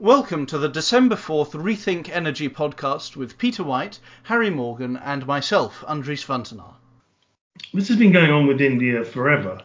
Welcome to the December 4th Rethink Energy podcast with Peter White, Harry Morgan, and myself, Andries Wantenaar. This has been going on with India forever,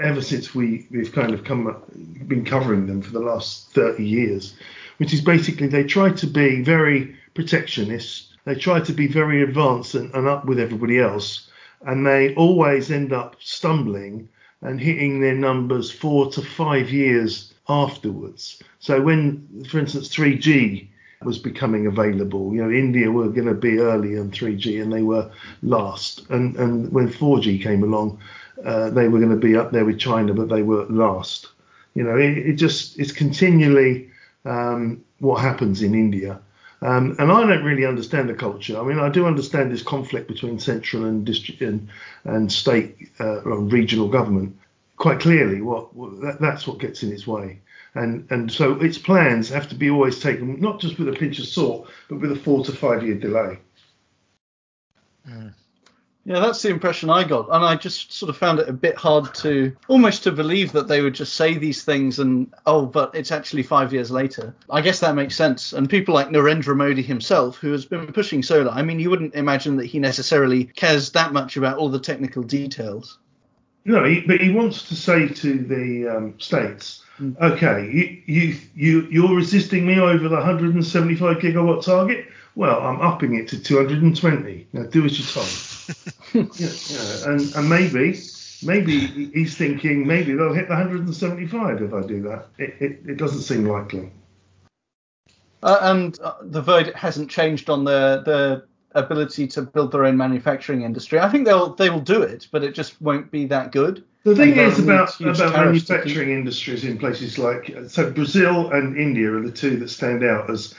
ever since we, we've kind of come been covering them for the last 30 years, which is basically they try to be very protectionist, they try to be very advanced and, and up with everybody else, and they always end up stumbling and hitting their numbers four to five years afterwards. So when, for instance, 3G was becoming available, you know, India were going to be early on 3G and they were last. And and when 4G came along, uh, they were going to be up there with China, but they were last. You know, it, it just it's continually um, what happens in India. Um, and I don't really understand the culture. I mean, I do understand this conflict between central and district and, and state uh, or regional government quite clearly. What, what that, that's what gets in its way and and so its plans have to be always taken not just with a pinch of salt, but with a four to five year delay. Mm. Yeah, that's the impression I got, and I just sort of found it a bit hard to almost to believe that they would just say these things and oh, but it's actually five years later. I guess that makes sense. And people like Narendra Modi himself, who has been pushing solar, I mean, you wouldn't imagine that he necessarily cares that much about all the technical details. No, he, but he wants to say to the um, states Okay, you, you, you, you're resisting me over the 175 gigawatt target? Well, I'm upping it to 220. Now do as you're told. yeah, yeah. And, and maybe, maybe he's thinking maybe they'll hit the 175 if I do that. It, it, it doesn't seem likely. Uh, and uh, the verdict hasn't changed on the the ability to build their own manufacturing industry. I think they'll they will do it, but it just won't be that good. The thing is about about manufacturing industries in places like so Brazil and India are the two that stand out as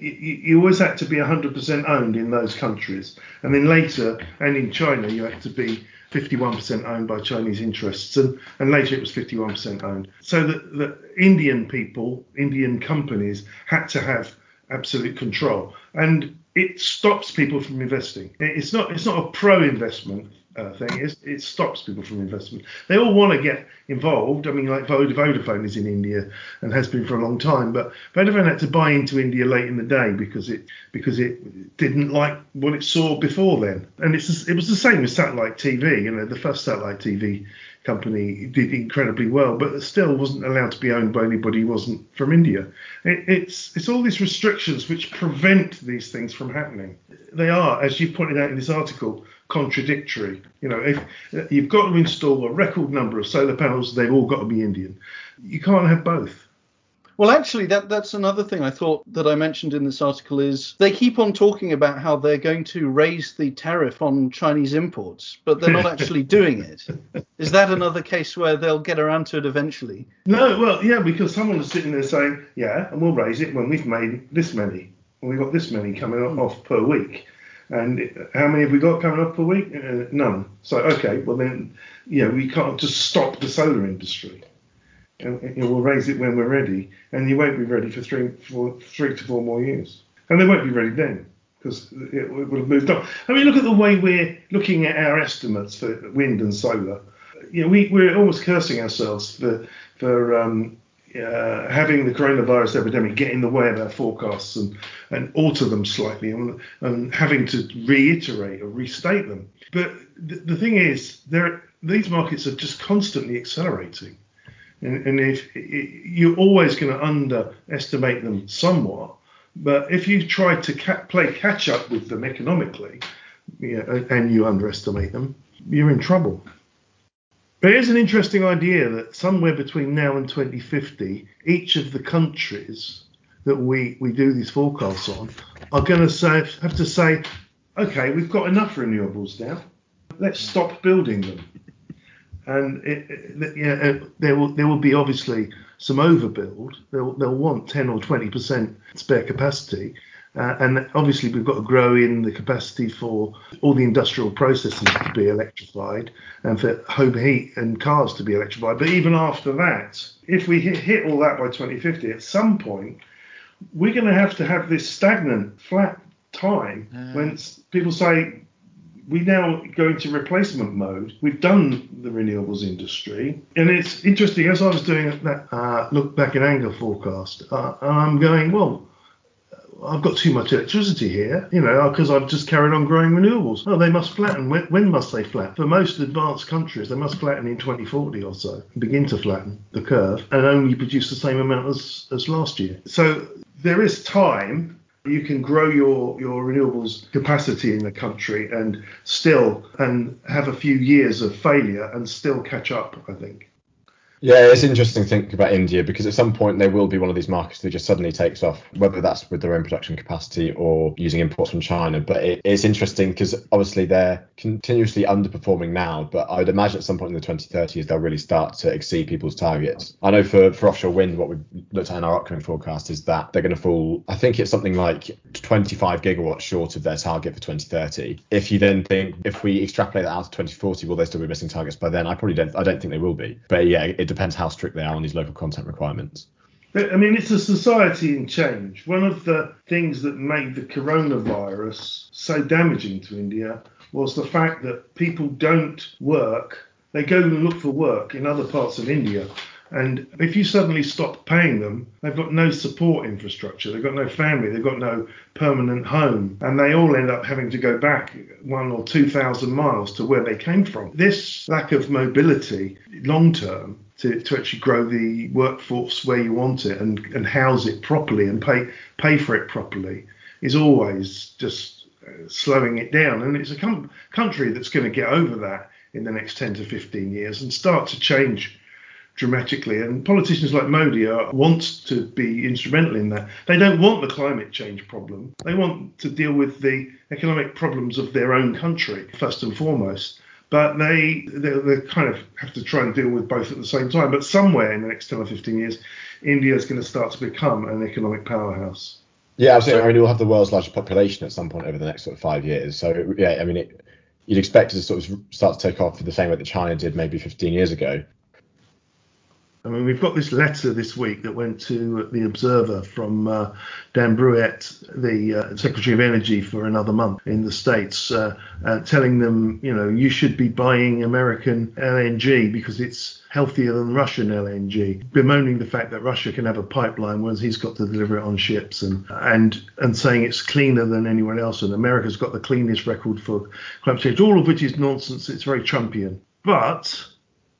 you, you always had to be 100% owned in those countries, and then later and in China you had to be 51% owned by Chinese interests, and, and later it was 51% owned. So the, the Indian people, Indian companies had to have absolute control, and it stops people from investing. It's not it's not a pro investment uh, thing. It stops people from investment. They all want to get involved. I mean, like Vodafone is in India and has been for a long time, but Vodafone had to buy into India late in the day because it because it didn't like what it saw before then. And it's it was the same with satellite TV. You know, the first satellite TV company did incredibly well, but still wasn't allowed to be owned by anybody who wasn't from India. It, it's it's all these restrictions which prevent these things from happening. They are, as you pointed out in this article, contradictory. You know, if you've got to install a record number of solar panels, they've all got to be Indian. You can't have both. Well, actually, that that's another thing I thought that I mentioned in this article is they keep on talking about how they're going to raise the tariff on Chinese imports, but they're not actually doing it. Is that another case where they'll get around to it eventually? No, well, yeah, because someone was sitting there saying, yeah, and we'll raise it when we've made this many, when we've got this many coming off per week. And how many have we got coming up per week? Uh, none. So okay, well then, you know, we can't just stop the solar industry and, we'll raise it when we're ready, and you won't be ready for three, four, three to four more years, and they won't be ready then because it, it would have moved on. I mean, look at the way we're looking at our estimates for wind and solar. You know, we, we're almost cursing ourselves for for um, uh, having the coronavirus epidemic get in the way of our forecasts and, and alter them slightly and, and having to reiterate or restate them. But the, the thing is, there these markets are just constantly accelerating. And, and if you're always going to underestimate them somewhat, but if you try to ca- play catch up with them economically, and you underestimate them, you're in trouble. But here's an interesting idea that somewhere between now and 2050, each of the countries that we, we do these forecasts on are going to say have to say, okay, we've got enough renewables now. Let's stop building them and it, it, yeah, there will there will be obviously some overbuild. They'll they'll want 10 or 20 percent spare capacity, uh, and obviously we've got to grow in the capacity for all the industrial processes to be electrified and for home heat and cars to be electrified. But even after that, if we hit, hit all that by 2050, at some point we're going to have to have this stagnant, flat time when people say we now go into replacement mode. We've done the renewables industry, and it's interesting. As I was doing that uh, look back in anger forecast, uh, I'm going, well, I've got too much electricity here, you know, because I've just carried on growing renewables. Oh, they must flatten. When, when, must they flatten? For most advanced countries, they must flatten in 2040 or so, begin to flatten the curve, and only produce the same amount as, as last year. So there is time. You can grow your, your renewables capacity in the country and still and have a few years of failure and still catch up, I think. Yeah, it's interesting to think about India because at some point they will be one of these markets that just suddenly takes off, whether that's with their own production capacity or using imports from China. But it, it's interesting because obviously they're continuously underperforming now, but I would imagine at some point in the 2030s they'll really start to exceed people's targets. I know for, for offshore wind, what we've looked at in our upcoming forecast is that they're going to fall, I think it's something like 25 gigawatts short of their target for 2030. If you then think, if we extrapolate that out to 2040, will they still be missing targets by then? I probably don't, I don't think they will be. But yeah, it, it depends how strict they are on these local content requirements. I mean, it's a society in change. One of the things that made the coronavirus so damaging to India was the fact that people don't work. They go and look for work in other parts of India and if you suddenly stop paying them, they've got no support infrastructure, they've got no family, they've got no permanent home, and they all end up having to go back one or two thousand miles to where they came from. This lack of mobility, long term, to, to actually grow the workforce where you want it and, and house it properly and pay pay for it properly, is always just uh, slowing it down. And it's a com- country that's going to get over that in the next 10 to 15 years and start to change dramatically. And politicians like Modi are, want to be instrumental in that. They don't want the climate change problem. They want to deal with the economic problems of their own country first and foremost. But they, they, they kind of have to try and deal with both at the same time. But somewhere in the next 10 or 15 years, India is going to start to become an economic powerhouse. Yeah, absolutely. I mean, we'll have the world's largest population at some point over the next sort of five years. So yeah, I mean, it, you'd expect it to sort of start to take off in the same way that China did maybe 15 years ago. I mean, we've got this letter this week that went to the Observer from uh, Dan Brouillette, the uh, Secretary of Energy for another month in the States, uh, uh telling them, you know, you should be buying American LNG because it's healthier than Russian LNG, bemoaning the fact that Russia can have a pipeline whereas he's got to deliver it on ships and and and saying it's cleaner than anyone else and America's got the cleanest record for climate change, all of which is nonsense. It's very Trumpian. But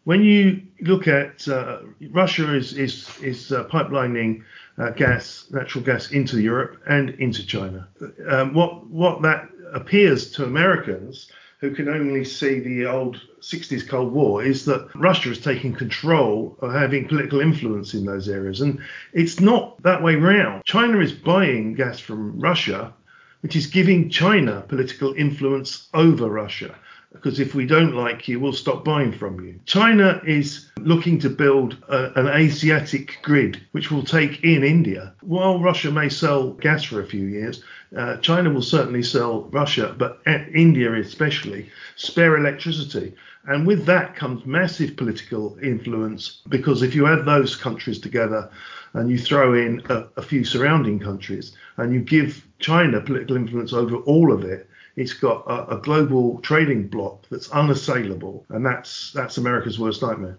when you look at uh, Russia is is is uh, pipelining uh, gas, natural gas into Europe and into China. Um, what what that appears to Americans who can only see the old 60s Cold War is that Russia is taking control of having political influence in those areas. And it's not that way round. China is buying gas from Russia, which is giving China political influence over Russia because if we don't like you, we'll stop buying from you. China is looking to build a, an Asiatic grid, which will take in India. While Russia may sell gas for a few years, uh, China will certainly sell Russia, but India especially, spare electricity. And with that comes massive political influence because if you add those countries together and you throw in a, a few surrounding countries and you give China political influence over all of it, it's got a, a global trading bloc that's unassailable, and that's that's America's worst nightmare.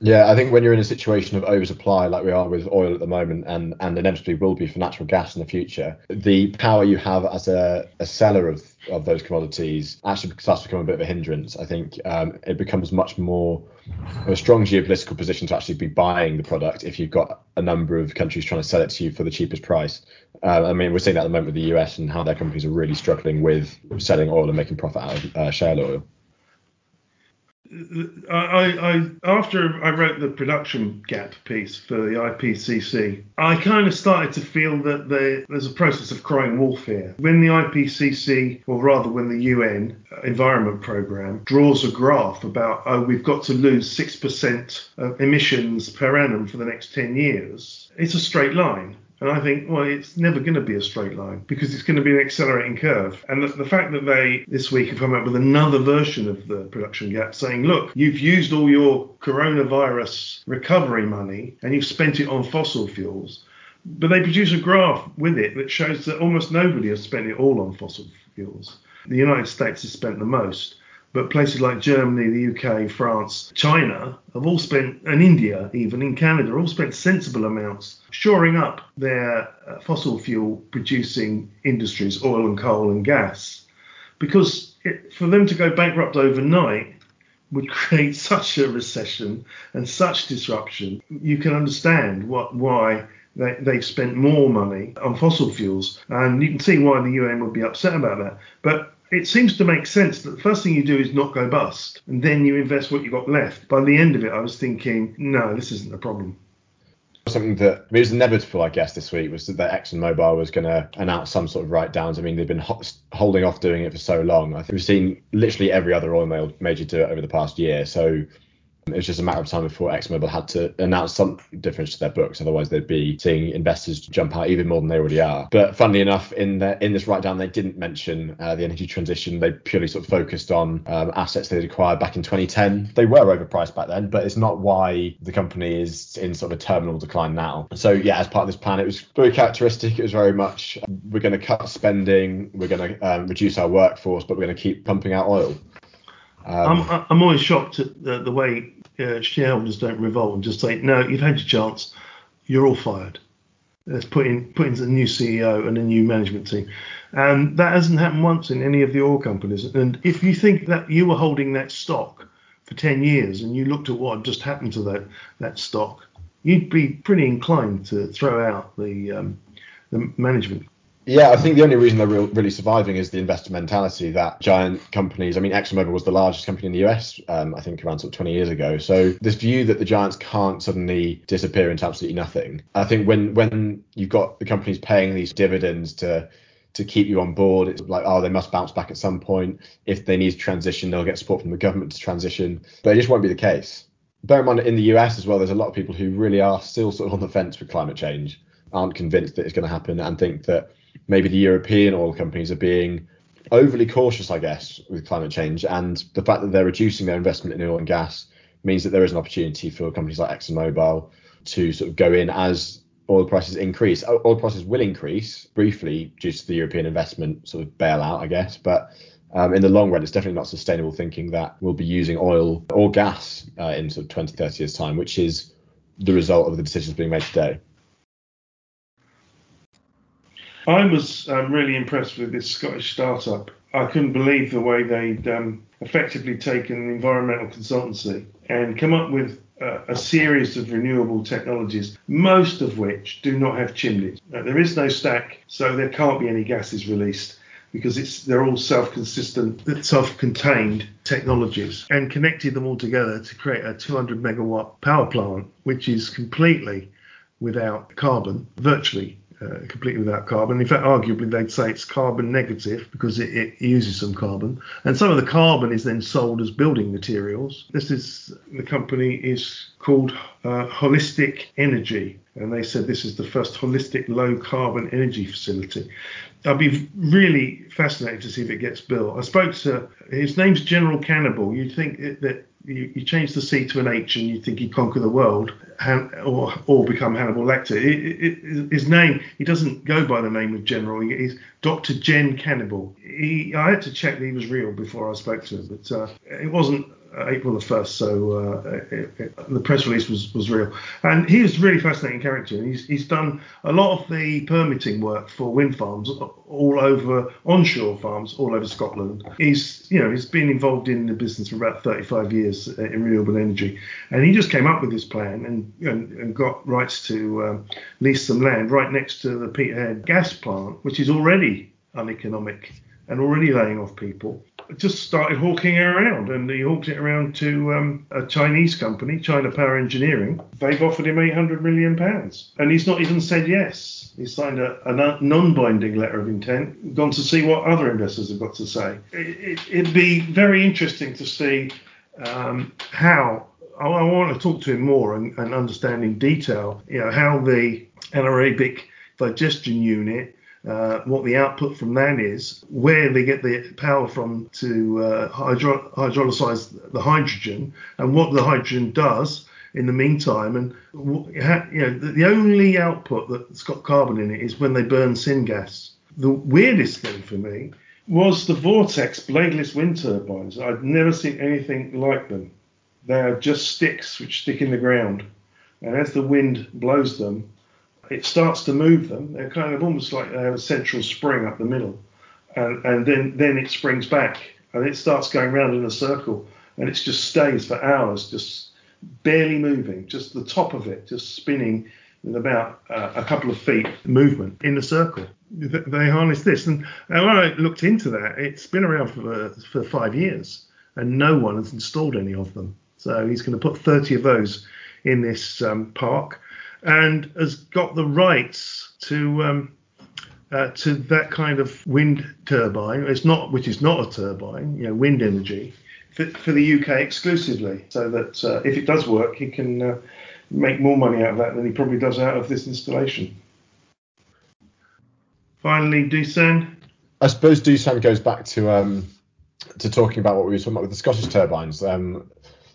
Yeah, I think when you're in a situation of oversupply like we are with oil at the moment, and and inevitably will be for natural gas in the future, the power you have as a, a seller of of those commodities actually starts to become a bit of a hindrance. I think um, it becomes much more a strong geopolitical position to actually be buying the product if you've got a number of countries trying to sell it to you for the cheapest price. Uh, I mean, we're seeing that at the moment with the US and how their companies are really struggling with selling oil and making profit out of uh, shale oil. I, I after I wrote the production gap piece for the IPCC, I kind of started to feel that there's a process of crying wolf here. When the IPCC, or rather when the UN uh, Environment Programme draws a graph about oh we've got to lose six percent of emissions per annum for the next ten years, it's a straight line. And I think, well, it's never going to be a straight line because it's going to be an accelerating curve. And the, the, fact that they this week have come up with another version of the production gap saying, look, you've used all your coronavirus recovery money and you've spent it on fossil fuels. But they produce a graph with it that shows that almost nobody has spent it all on fossil fuels. The United States has spent the most. But places like Germany, the UK, France, China have all spent, and India, even in Canada, all spent sensible amounts shoring up their uh, fossil fuel producing industries, oil and coal and gas. Because it, for them to go bankrupt overnight would create such a recession and such disruption. You can understand what why they, they've spent more money on fossil fuels, and you can see why the UN would be upset about that. But it seems to make sense that the first thing you do is not go bust, and then you invest what you got left. By the end of it, I was thinking, no, this isn't a problem. Something that I mean, it was inevitable, I guess, this week was that ExxonMobil was going to announce some sort of write downs. I mean, they've been ho- holding off doing it for so long. I think we've seen literally every other oil major do it over the past year. So it was just a matter of time before ExxonMobil had to announce some difference to their books. Otherwise, they'd be seeing investors jump out even more than they already are. But funnily enough, in the, in this write down, they didn't mention uh, the energy transition. They purely sort of focused on um, assets they'd acquired back in 2010. They were overpriced back then, but it's not why the company is in sort of a terminal decline now. So yeah, as part of this plan, it was very characteristic. It was very much we're going to cut spending, we're going to um, reduce our workforce, but we're going to keep pumping out oil. Um, I'm, I'm always shocked at the, the way uh, shareholders don't revolt and just say, no, you've had your chance, you're all fired. Let's put in, put in a new CEO and a new management team. And that hasn't happened once in any of the oil companies. And if you think that you were holding that stock for 10 years and you looked at what had just happened to that, that stock, you'd be pretty inclined to throw out the, um, the management. Yeah, I think the only reason they're really surviving is the investor mentality that giant companies. I mean, ExxonMobil was the largest company in the US, um, I think, around sort of 20 years ago. So this view that the giants can't suddenly disappear into absolutely nothing. I think when when you've got the companies paying these dividends to to keep you on board, it's like, oh, they must bounce back at some point. If they need to transition, they'll get support from the government to transition. But it just won't be the case. Bear in mind, in the US as well, there's a lot of people who really are still sort of on the fence with climate change, aren't convinced that it's going to happen, and think that maybe the European oil companies are being overly cautious, I guess, with climate change. And the fact that they're reducing their investment in oil and gas means that there is an opportunity for companies like ExxonMobil to sort of go in as oil prices increase. Oil prices will increase briefly due to the European investment sort of bailout, I guess. But um, in the long run, it's definitely not sustainable thinking that we'll be using oil or gas uh, in sort of 20, 30 years' time, which is the result of the decisions being made today. I was um, really impressed with this Scottish startup. I couldn't believe the way they'd um, effectively taken an environmental consultancy and come up with a series of renewable technologies, most of which do not have chimneys. There is no stack, so there can't be any gases released because it's they're all self-consistent, self-contained technologies, and connected them all together to create a 200 megawatt power plant, which is completely without carbon, virtually uh, completely without carbon. In fact, arguably, they'd say it's carbon negative because it, it, uses some carbon. And some of the carbon is then sold as building materials. This is the company is called uh, Holistic Energy, and they said this is the first holistic low carbon energy facility. I'd be really fascinated to see if it gets built. I spoke to his name's General Cannibal. You'd think that you, you, change the C to an H and you think he'd conquer the world or or become Hannibal Lecter. It, it, his name, he doesn't go by the name of General. He Dr. Jen Cannibal. He, I had to check that he was real before I spoke to him, but uh, it wasn't April the first, so uh, it, it, the press release was, was real. And he was a really fascinating character. He's he's done a lot of the permitting work for wind farms all over onshore farms all over Scotland. He's you know he's been involved in the business for about 35 years in renewable energy, and he just came up with this plan and and, and got rights to um, lease some land right next to the Peterhead gas plant, which is already uneconomic and already laying off people just started hawking it around, and he hawked it around to um, a Chinese company, China Power Engineering. They've offered him 800 million pounds, and he's not even said yes. He signed a, a non-binding letter of intent, gone to see what other investors have got to say. It, would it, be very interesting to see um, how. I, I, want to talk to him more and, and understand in detail, you know, how the anaerobic digestion unit uh, what the output from that is, where they get the power from to uh, hydro- hydrolyze the hydrogen, and what the hydrogen does in the meantime. And you know, the only output that's got carbon in it is when they burn syngas. The weirdest thing for me was the Vortex bladeless wind turbines. I'd never seen anything like them. They are just sticks which stick in the ground, and as the wind blows them, it starts to move them. They're kind of almost like they have a central spring up the middle, and, and then then it springs back and it starts going round in a circle, and it just stays for hours, just barely moving, just the top of it just spinning with about uh, a couple of feet movement in a circle. They harness this, and, and when I looked into that, it's been around for for five years, and no one has installed any of them. So he's going to put 30 of those in this um, park, and has got the rights to um, uh, to that kind of wind turbine. It's not, which is not a turbine, you know, wind energy for, for the UK exclusively, so that uh, if it does work, he can uh, make more money out of that than he probably does out of this installation. Finally, Doosan. I suppose Doosan goes back to um, to talking about what we were talking about with the Scottish turbines. Um,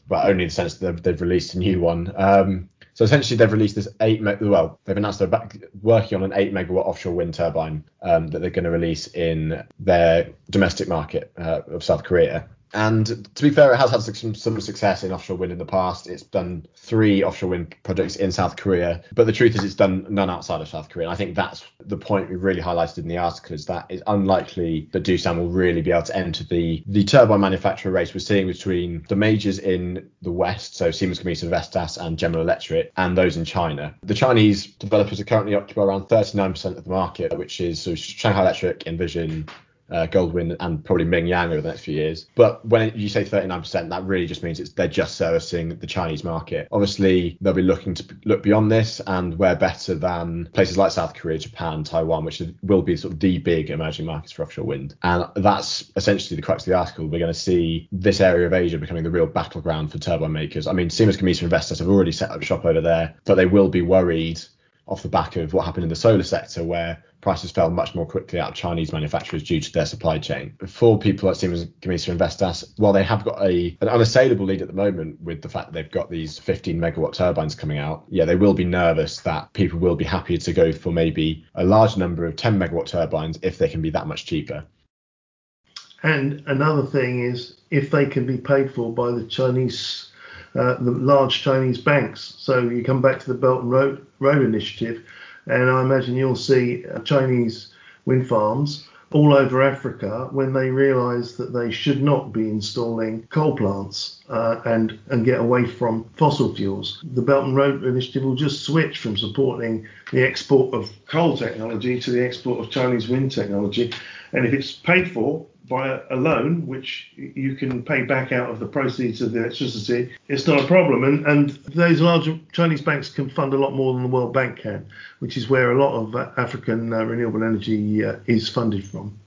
well, only in the sense that they've, they've released a new one. Um, so essentially, they've released this eight. Me- well, they've announced they're back working on an eight megawatt offshore wind turbine um, that they're going to release in their domestic market uh, of South Korea. And to be fair, it has had some, some success in offshore wind in the past. It's done three offshore wind projects in South Korea, but the truth is, it's done none outside of South Korea. And I think that's the point we really highlighted in the article is that it's unlikely that Doosan will really be able to enter the the turbine manufacturer race we're seeing between the majors in the West, so Siemens Gamesa, Vestas, and General Electric, and those in China. The Chinese developers are currently occupy around 39% of the market, which is so Shanghai Electric, Envision, uh, Goldwind and probably Mingyang over the next few years. But when you say 39%, that really just means it's they're just servicing the Chinese market. Obviously, they'll be looking to look beyond this, and we're better than places like South Korea, Japan, Taiwan, which will be sort of the big emerging markets for offshore wind. And that's essentially the crux of the article. We're going to see this area of Asia becoming the real battleground for turbine makers. I mean, Siemens Gamesa investors have already set up shop over there, but they will be worried off the back of what happened in the solar sector, where prices fell much more quickly out of Chinese manufacturers due to their supply chain. For people like Siemens Gamesa and Vestas, while they have got a an unassailable lead at the moment with the fact that they've got these 15 megawatt turbines coming out, yeah, they will be nervous that people will be happier to go for maybe a large number of 10 megawatt turbines if they can be that much cheaper. And another thing is if they can be paid for by the Chinese uh, the large Chinese banks. So you come back to the Belt and Road, Road Initiative, and I imagine you'll see uh, Chinese wind farms all over Africa when they realise that they should not be installing coal plants uh, and and get away from fossil fuels. The Belt and Road Initiative will just switch from supporting the export of coal technology to the export of Chinese wind technology, and if it's paid for by a loan, which you can pay back out of the proceeds of the electricity, it's not a problem. And, and those large Chinese banks can fund a lot more than the World Bank can, which is where a lot of African uh, renewable energy uh, is funded from.